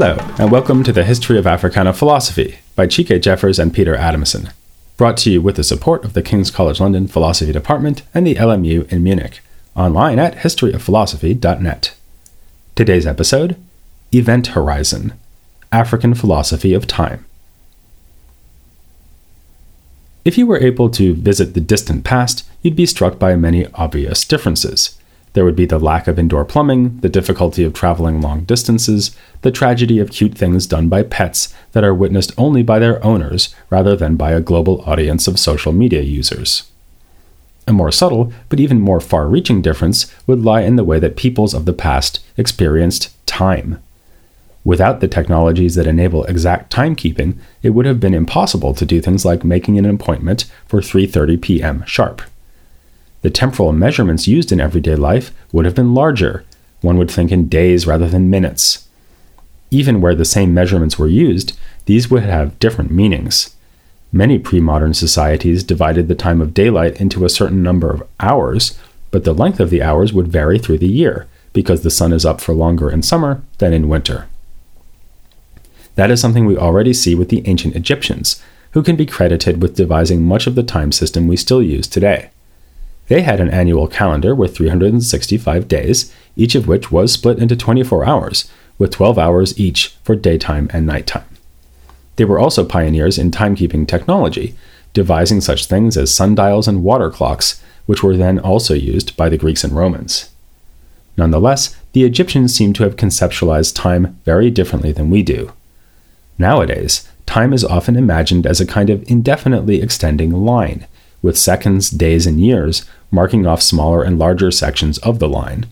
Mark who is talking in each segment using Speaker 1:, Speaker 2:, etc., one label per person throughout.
Speaker 1: Hello, and welcome to the History of Africana Philosophy by Chike Jeffers and Peter Adamson, brought to you with the support of the King's College London Philosophy Department and the LMU in Munich, online at historyofphilosophy.net. Today's episode Event Horizon African Philosophy of Time. If you were able to visit the distant past, you'd be struck by many obvious differences. There would be the lack of indoor plumbing, the difficulty of traveling long distances, the tragedy of cute things done by pets that are witnessed only by their owners rather than by a global audience of social media users. A more subtle, but even more far reaching difference would lie in the way that peoples of the past experienced time. Without the technologies that enable exact timekeeping, it would have been impossible to do things like making an appointment for 3:30 p.m. sharp the temporal measurements used in everyday life would have been larger. One would think in days rather than minutes. Even where the same measurements were used, these would have different meanings. Many pre modern societies divided the time of daylight into a certain number of hours, but the length of the hours would vary through the year because the sun is up for longer in summer than in winter. That is something we already see with the ancient Egyptians, who can be credited with devising much of the time system we still use today. They had an annual calendar with 365 days, each of which was split into 24 hours, with 12 hours each for daytime and nighttime. They were also pioneers in timekeeping technology, devising such things as sundials and water clocks, which were then also used by the Greeks and Romans. Nonetheless, the Egyptians seem to have conceptualized time very differently than we do. Nowadays, time is often imagined as a kind of indefinitely extending line, with seconds, days, and years marking off smaller and larger sections of the line.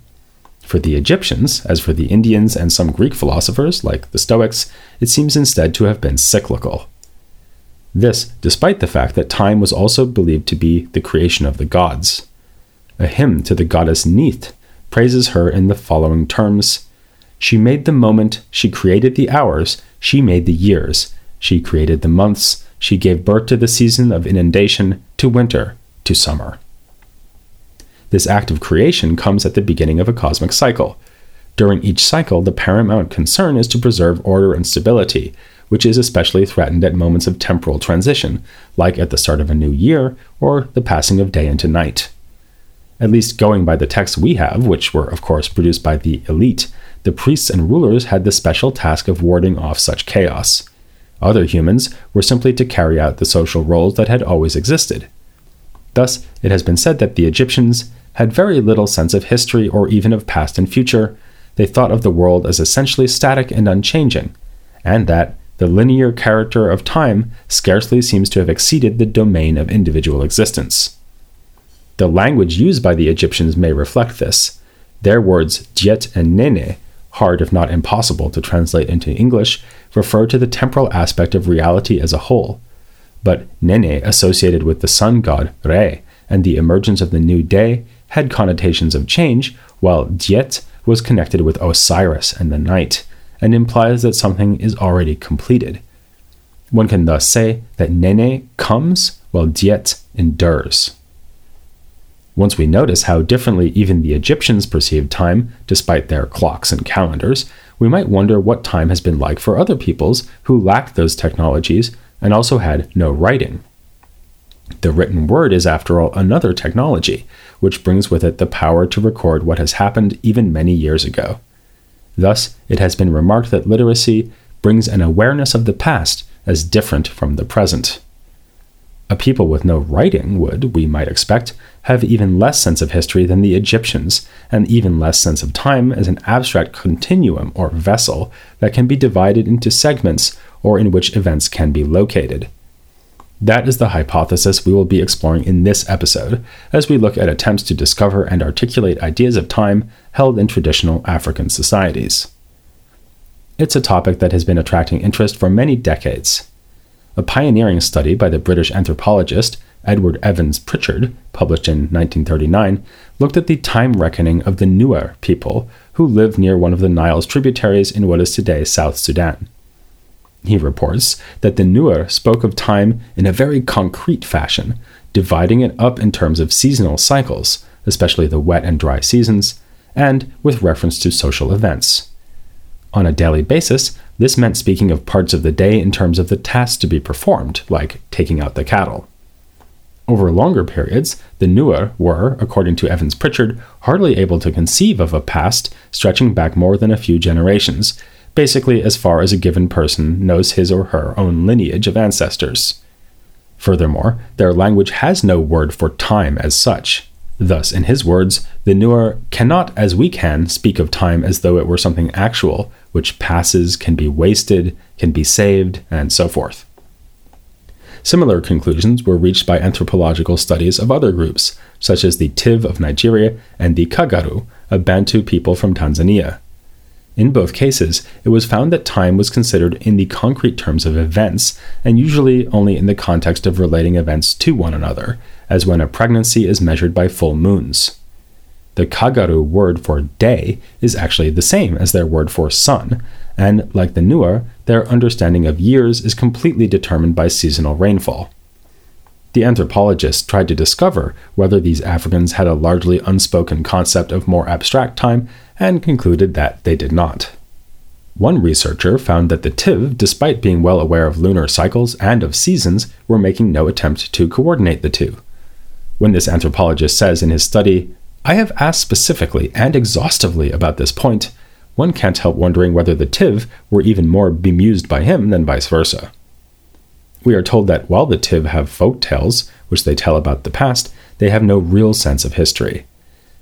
Speaker 1: For the Egyptians, as for the Indians and some Greek philosophers, like the Stoics, it seems instead to have been cyclical. This, despite the fact that time was also believed to be the creation of the gods. A hymn to the goddess Neith praises her in the following terms She made the moment, she created the hours, she made the years, she created the months, she gave birth to the season of inundation, to winter, to summer. This act of creation comes at the beginning of a cosmic cycle. During each cycle, the paramount concern is to preserve order and stability, which is especially threatened at moments of temporal transition, like at the start of a new year or the passing of day into night. At least going by the texts we have, which were, of course, produced by the elite, the priests and rulers had the special task of warding off such chaos. Other humans were simply to carry out the social roles that had always existed. Thus, it has been said that the Egyptians had very little sense of history or even of past and future. They thought of the world as essentially static and unchanging, and that the linear character of time scarcely seems to have exceeded the domain of individual existence. The language used by the Egyptians may reflect this. Their words Djet and Neheh, hard if not impossible to translate into English, refer to the temporal aspect of reality as a whole, but Neheh, associated with the sun god Re and the emergence of the new day, had connotations of change, while Djet was connected with Osiris and the night, and implies that something is already completed. One can thus say that Neheh comes while Djet endures. Once we notice how differently even the Egyptians perceived time, despite their clocks and calendars, we might wonder what time has been like for other peoples who lacked those technologies and also had no writing. The written word is, after all, another technology, which brings with it the power to record what has happened even many years ago. Thus, it has been remarked that literacy brings an awareness of the past as different from the present. A people with no writing would, we might expect, have even less sense of history than the Egyptians, and even less sense of time as an abstract continuum or vessel that can be divided into segments or in which events can be located. That is the hypothesis we will be exploring in this episode, as we look at attempts to discover and articulate ideas of time held in traditional African societies. It's a topic that has been attracting interest for many decades. A pioneering study by the British anthropologist Edward Evans Pritchard, published in 1939, looked at the time reckoning of the Nuer people who lived near one of the Nile's tributaries in what is today South Sudan. He reports that the Nuer spoke of time in a very concrete fashion, dividing it up in terms of seasonal cycles, especially the wet and dry seasons, and with reference to social events. On a daily basis, this meant speaking of parts of the day in terms of the tasks to be performed, like taking out the cattle. Over longer periods, the Nuer were, according to Evans Pritchard, hardly able to conceive of a past stretching back more than a few generations, basically as far as a given person knows his or her own lineage of ancestors. Furthermore, their language has no word for time as such. Thus, in his words, the Nuer cannot, as we can, speak of time as though it were something actual, which passes, can be wasted, can be saved, and so forth. Similar conclusions were reached by anthropological studies of other groups, such as the Tiv of Nigeria and the Kagaru, a Bantu people from Tanzania. In both cases, it was found that time was considered in the concrete terms of events, and usually only in the context of relating events to one another, as when a pregnancy is measured by full moons. The Kagaru word for day is actually the same as their word for sun, and like the Nuer, their understanding of years is completely determined by seasonal rainfall. The anthropologists tried to discover whether these Africans had a largely unspoken concept of more abstract time and concluded that they did not. One researcher found that the Tiv, despite being well aware of lunar cycles and of seasons, were making no attempt to coordinate the two. When this anthropologist says in his study, I have asked specifically and exhaustively about this point, one can't help wondering whether the Tiv were even more bemused by him than vice versa. We are told that while the Tiv have folk tales, which they tell about the past, they have no real sense of history.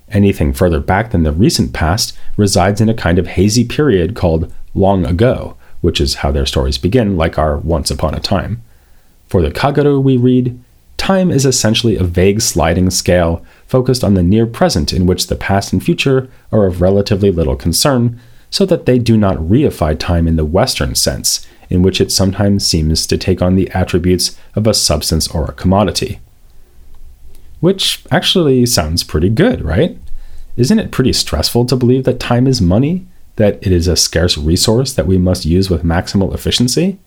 Speaker 1: Anything further back than the recent past resides in a kind of hazy period called long ago, which is how their stories begin, like our once upon a time. For the Kagaru, we read, Time is essentially a vague sliding scale focused on the near present in which the past and future are of relatively little concern, so that they do not reify time in the Western sense, in which it sometimes seems to take on the attributes of a substance or a commodity. Which actually sounds pretty good, right? Isn't it pretty stressful to believe that time is money? That it is a scarce resource that we must use with maximal efficiency?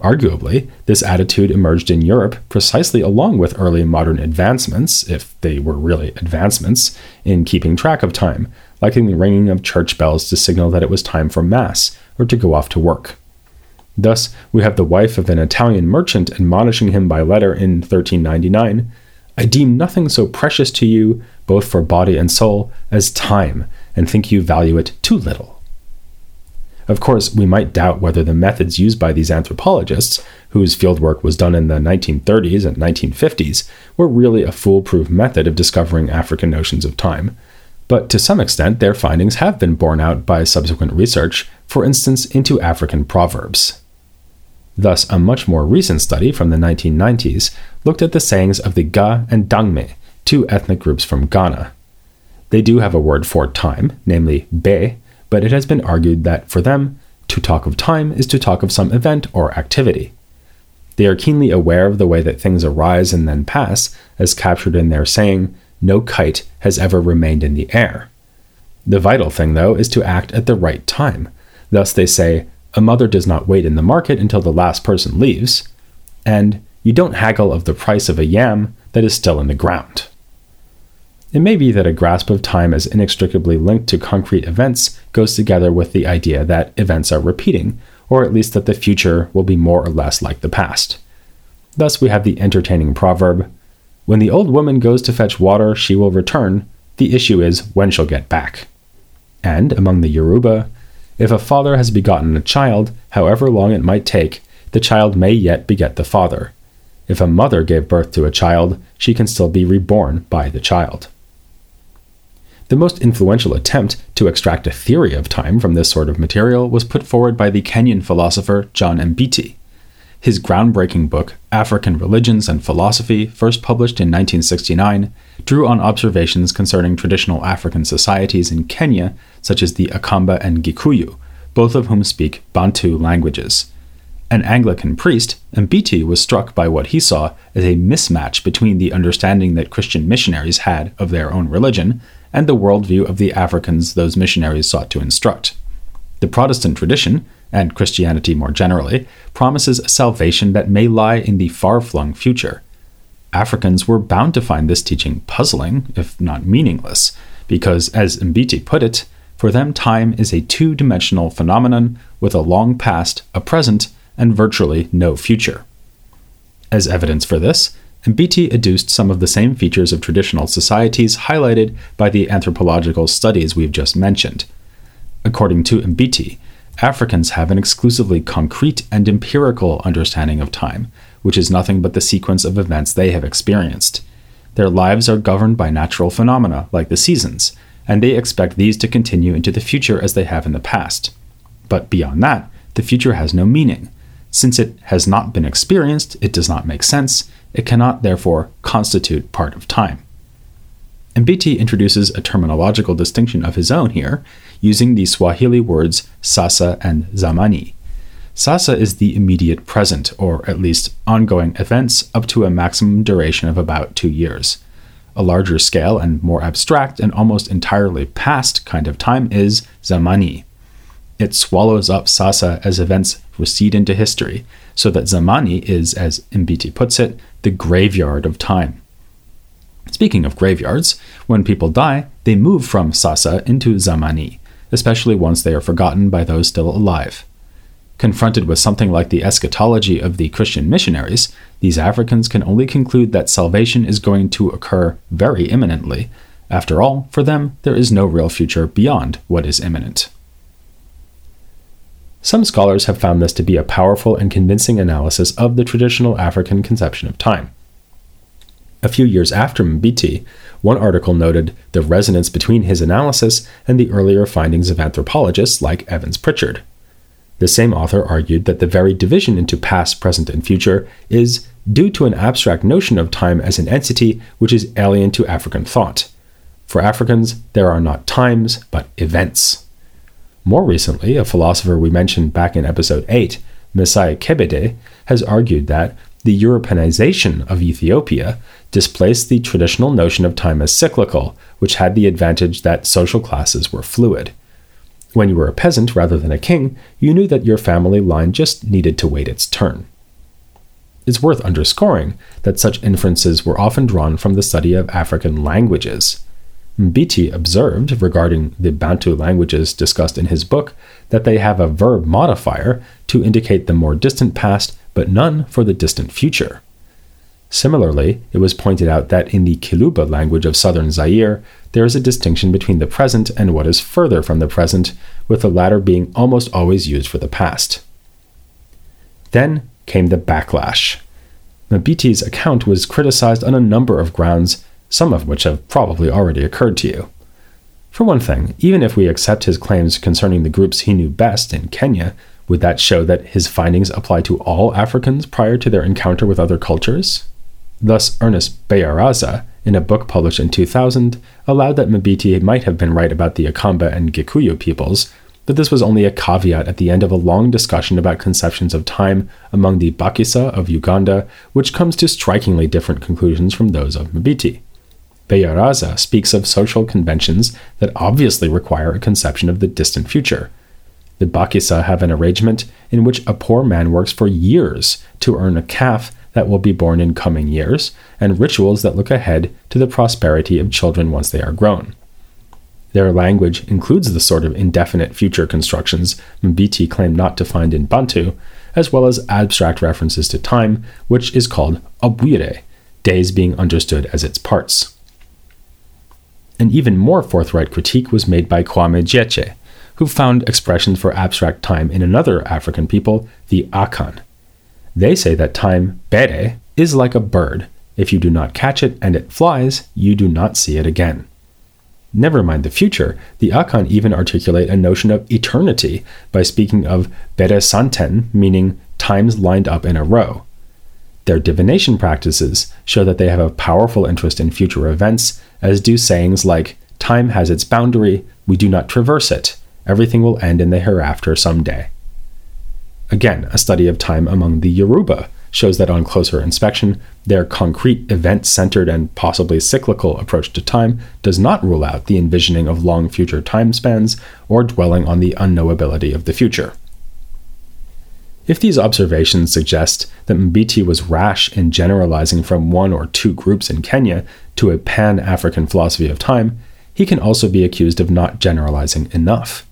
Speaker 1: Arguably, this attitude emerged in Europe precisely along with early modern advancements, if they were really advancements, in keeping track of time, like in the ringing of church bells to signal that it was time for Mass or to go off to work. Thus, we have the wife of an Italian merchant admonishing him by letter in 1399 I deem nothing so precious to you, both for body and soul, as time, and think you value it too little. Of course, we might doubt whether the methods used by these anthropologists, whose fieldwork was done in the 1930s and 1950s, were really a foolproof method of discovering African notions of time. But to some extent, their findings have been borne out by subsequent research, for instance, into African proverbs. Thus, a much more recent study from the 1990s looked at the sayings of the Ga and Dangme, two ethnic groups from Ghana. They do have a word for time, namely be, but it has been argued that for them, to talk of time is to talk of some event or activity. They are keenly aware of the way that things arise and then pass, as captured in their saying, No kite has ever remained in the air. The vital thing, though, is to act at the right time. Thus, they say, A mother does not wait in the market until the last person leaves, and you don't haggle of the price of a yam that is still in the ground. It may be that a grasp of time as inextricably linked to concrete events goes together with the idea that events are repeating, or at least that the future will be more or less like the past. Thus, we have the entertaining proverb When the old woman goes to fetch water, she will return. The issue is when she'll get back. And among the Yoruba, if a father has begotten a child, however long it might take, the child may yet beget the father. If a mother gave birth to a child, she can still be reborn by the child. The most influential attempt to extract a theory of time from this sort of material was put forward by the Kenyan philosopher John Mbiti. His groundbreaking book, African Religions and Philosophy, first published in 1969, drew on observations concerning traditional African societies in Kenya, such as the Akamba and Gikuyu, both of whom speak Bantu languages. An Anglican priest, Mbiti was struck by what he saw as a mismatch between the understanding that Christian missionaries had of their own religion and the worldview of the Africans those missionaries sought to instruct. The Protestant tradition, and Christianity more generally, promises a salvation that may lie in the far flung future. Africans were bound to find this teaching puzzling, if not meaningless, because, as Mbiti put it, For them, time is a two dimensional phenomenon with a long past, a present, and virtually no future. As evidence for this, Mbiti adduced some of the same features of traditional societies highlighted by the anthropological studies we've just mentioned. According to Mbiti, Africans have an exclusively concrete and empirical understanding of time, which is nothing but the sequence of events they have experienced. Their lives are governed by natural phenomena, like the seasons, and they expect these to continue into the future as they have in the past. But beyond that, the future has no meaning. Since it has not been experienced, it does not make sense, it cannot therefore constitute part of time. Mbiti introduces a terminological distinction of his own here, using the Swahili words sasa and zamani. Sasa is the immediate present, or at least ongoing events up to a maximum duration of about two years. A larger scale and more abstract and almost entirely past kind of time is zamani. It swallows up sasa as events recede into history, so that zamani is, as Mbiti puts it, the graveyard of time. Speaking of graveyards, when people die, they move from sasa into zamani, especially once they are forgotten by those still alive. Confronted with something like the eschatology of the Christian missionaries, these Africans can only conclude that salvation is going to occur very imminently. After all, for them, there is no real future beyond what is imminent. Some scholars have found this to be a powerful and convincing analysis of the traditional African conception of time. A few years after Mbiti, one article noted the resonance between his analysis and the earlier findings of anthropologists like Evans Pritchard. The same author argued that the very division into past, present, and future is due to an abstract notion of time as an entity which is alien to African thought. For Africans, there are not times, but events. More recently, a philosopher we mentioned back in episode 8, Messay Kebede, has argued that the Europeanization of Ethiopia displaced the traditional notion of time as cyclical, which had the advantage that social classes were fluid. When you were a peasant rather than a king, you knew that your family line just needed to wait its turn. It's worth underscoring that such inferences were often drawn from the study of African languages. Mbiti observed regarding the Bantu languages discussed in his book that they have a verb modifier to indicate the more distant past, but none for the distant future. Similarly, it was pointed out that in the Kiluba language of southern Zaire, there is a distinction between the present and what is further from the present, with the latter being almost always used for the past. Then came the backlash. Mbiti's account was criticized on a number of grounds, some of which have probably already occurred to you. For one thing, even if we accept his claims concerning the groups he knew best in Kenya, would that show that his findings apply to all Africans prior to their encounter with other cultures? Thus, Ernest Beyaraza, in a book published in 2000, allowed that Mbiti might have been right about the Akamba and Gikuyu peoples, but this was only a caveat at the end of a long discussion about conceptions of time among the Bakiga of Uganda, which comes to strikingly different conclusions from those of Mbiti. Beyaraza speaks of social conventions that obviously require a conception of the distant future. The Bakiga have an arrangement in which a poor man works for years to earn a calf that will be born in coming years, and rituals that look ahead to the prosperity of children once they are grown. Their language includes the sort of indefinite future constructions Mbiti claimed not to find in Bantu, as well as abstract references to time, which is called obwire, days being understood as its parts. An even more forthright critique was made by Kwame Gyekye, who found expressions for abstract time in another African people, the Akan. They say that time, bere, is like a bird. If you do not catch it and it flies, you do not see it again. Never mind the future, the Akan even articulate a notion of eternity by speaking of bere santen, meaning times lined up in a row. Their divination practices show that they have a powerful interest in future events, as do sayings like, Time has its boundary, we do not traverse it, everything will end in the hereafter some day. Again, a study of time among the Yoruba shows that on closer inspection, their concrete, event centered, and possibly cyclical approach to time does not rule out the envisioning of long future time spans or dwelling on the unknowability of the future. If these observations suggest that Mbiti was rash in generalizing from one or two groups in Kenya to a pan African philosophy of time, he can also be accused of not generalizing enough.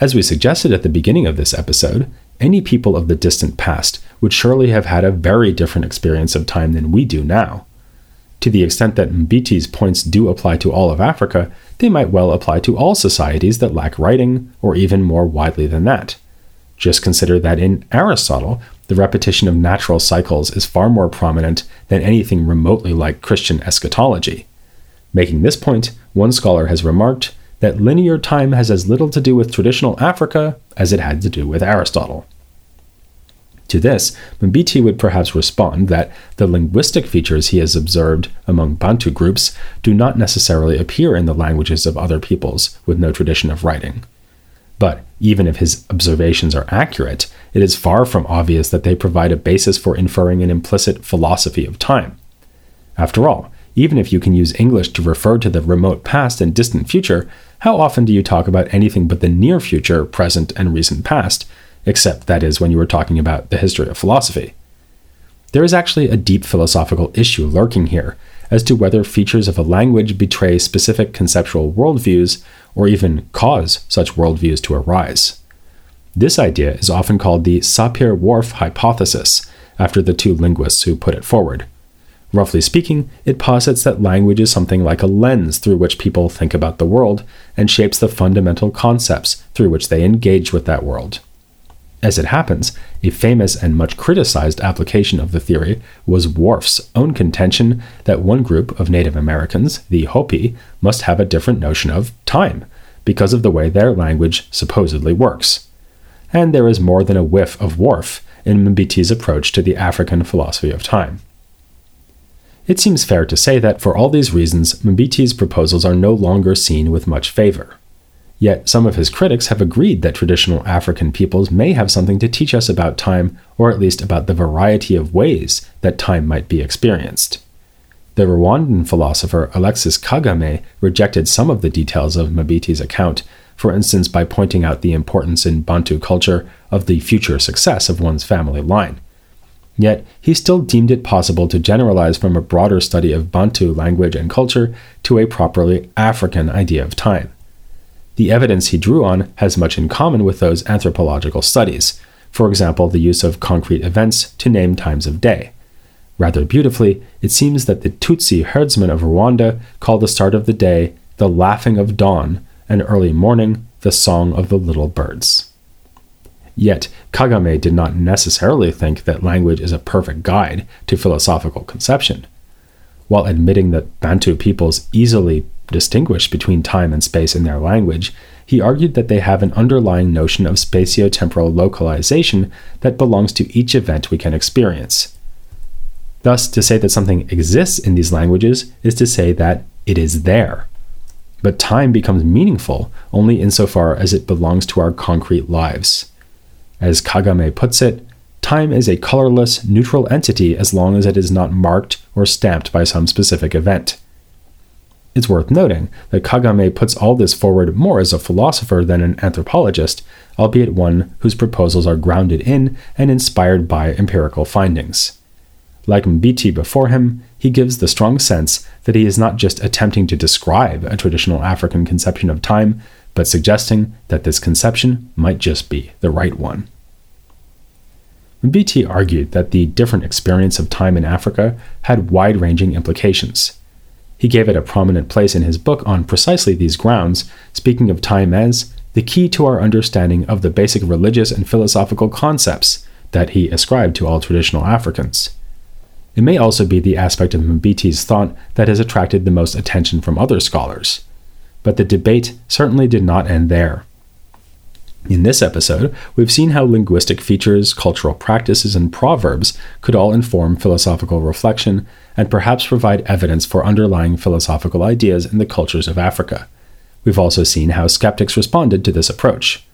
Speaker 1: As we suggested at the beginning of this episode, any people of the distant past would surely have had a very different experience of time than we do now. To the extent that Mbiti's points do apply to all of Africa, they might well apply to all societies that lack writing, or even more widely than that. Just consider that in Aristotle, the repetition of natural cycles is far more prominent than anything remotely like Christian eschatology. Making this point, one scholar has remarked that linear time has as little to do with traditional Africa as it had to do with Aristotle. To this, Mbiti would perhaps respond that the linguistic features he has observed among Bantu groups do not necessarily appear in the languages of other peoples with no tradition of writing. But even if his observations are accurate, it is far from obvious that they provide a basis for inferring an implicit philosophy of time. After all, even if you can use English to refer to the remote past and distant future, how often do you talk about anything but the near future, present, and recent past, except that is when you were talking about the history of philosophy? There is actually a deep philosophical issue lurking here as to whether features of a language betray specific conceptual worldviews or even cause such worldviews to arise. This idea is often called the Sapir Whorf hypothesis, after the two linguists who put it forward. Roughly speaking, it posits that language is something like a lens through which people think about the world and shapes the fundamental concepts through which they engage with that world. As it happens, a famous and much criticized application of the theory was Whorf's own contention that one group of Native Americans, the Hopi, must have a different notion of time because of the way their language supposedly works. And there is more than a whiff of Whorf in Mbiti's approach to the African philosophy of time. It seems fair to say that for all these reasons, Mbiti's proposals are no longer seen with much favor. Yet some of his critics have agreed that traditional African peoples may have something to teach us about time, or at least about the variety of ways that time might be experienced. The Rwandan philosopher Alexis Kagame rejected some of the details of Mbiti's account, for instance, by pointing out the importance in Bantu culture of the future success of one's family line. Yet, he still deemed it possible to generalize from a broader study of Bantu language and culture to a properly African idea of time. The evidence he drew on has much in common with those anthropological studies, for example, the use of concrete events to name times of day. Rather beautifully, it seems that the Tutsi herdsmen of Rwanda call the start of the day the laughing of dawn, and early morning the song of the little birds. Yet, Kagame did not necessarily think that language is a perfect guide to philosophical conception. While admitting that Bantu peoples easily distinguish between time and space in their language, he argued that they have an underlying notion of spatio-temporal localization that belongs to each event we can experience. Thus, to say that something exists in these languages is to say that it is there. But time becomes meaningful only insofar as it belongs to our concrete lives. As Kagame puts it, time is a colorless, neutral entity as long as it is not marked or stamped by some specific event. It's worth noting that Kagame puts all this forward more as a philosopher than an anthropologist, albeit one whose proposals are grounded in and inspired by empirical findings. Like Mbiti before him, he gives the strong sense that he is not just attempting to describe a traditional African conception of time, but suggesting that this conception might just be the right one. Mbiti argued that the different experience of time in Africa had wide ranging implications. He gave it a prominent place in his book on precisely these grounds, speaking of time as the key to our understanding of the basic religious and philosophical concepts that he ascribed to all traditional Africans. It may also be the aspect of Mbiti's thought that has attracted the most attention from other scholars. But the debate certainly did not end there. In this episode, we've seen how linguistic features, cultural practices, and proverbs could all inform philosophical reflection and perhaps provide evidence for underlying philosophical ideas in the cultures of Africa. We've also seen how skeptics responded to this approach.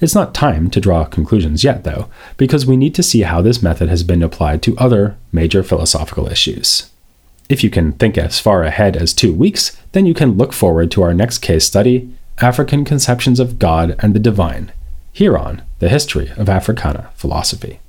Speaker 1: It's not time to draw conclusions yet, though, because we need to see how this method has been applied to other major philosophical issues. If you can think as far ahead as two weeks, then you can look forward to our next case study African Conceptions of God and the Divine, here on The History of Africana Philosophy.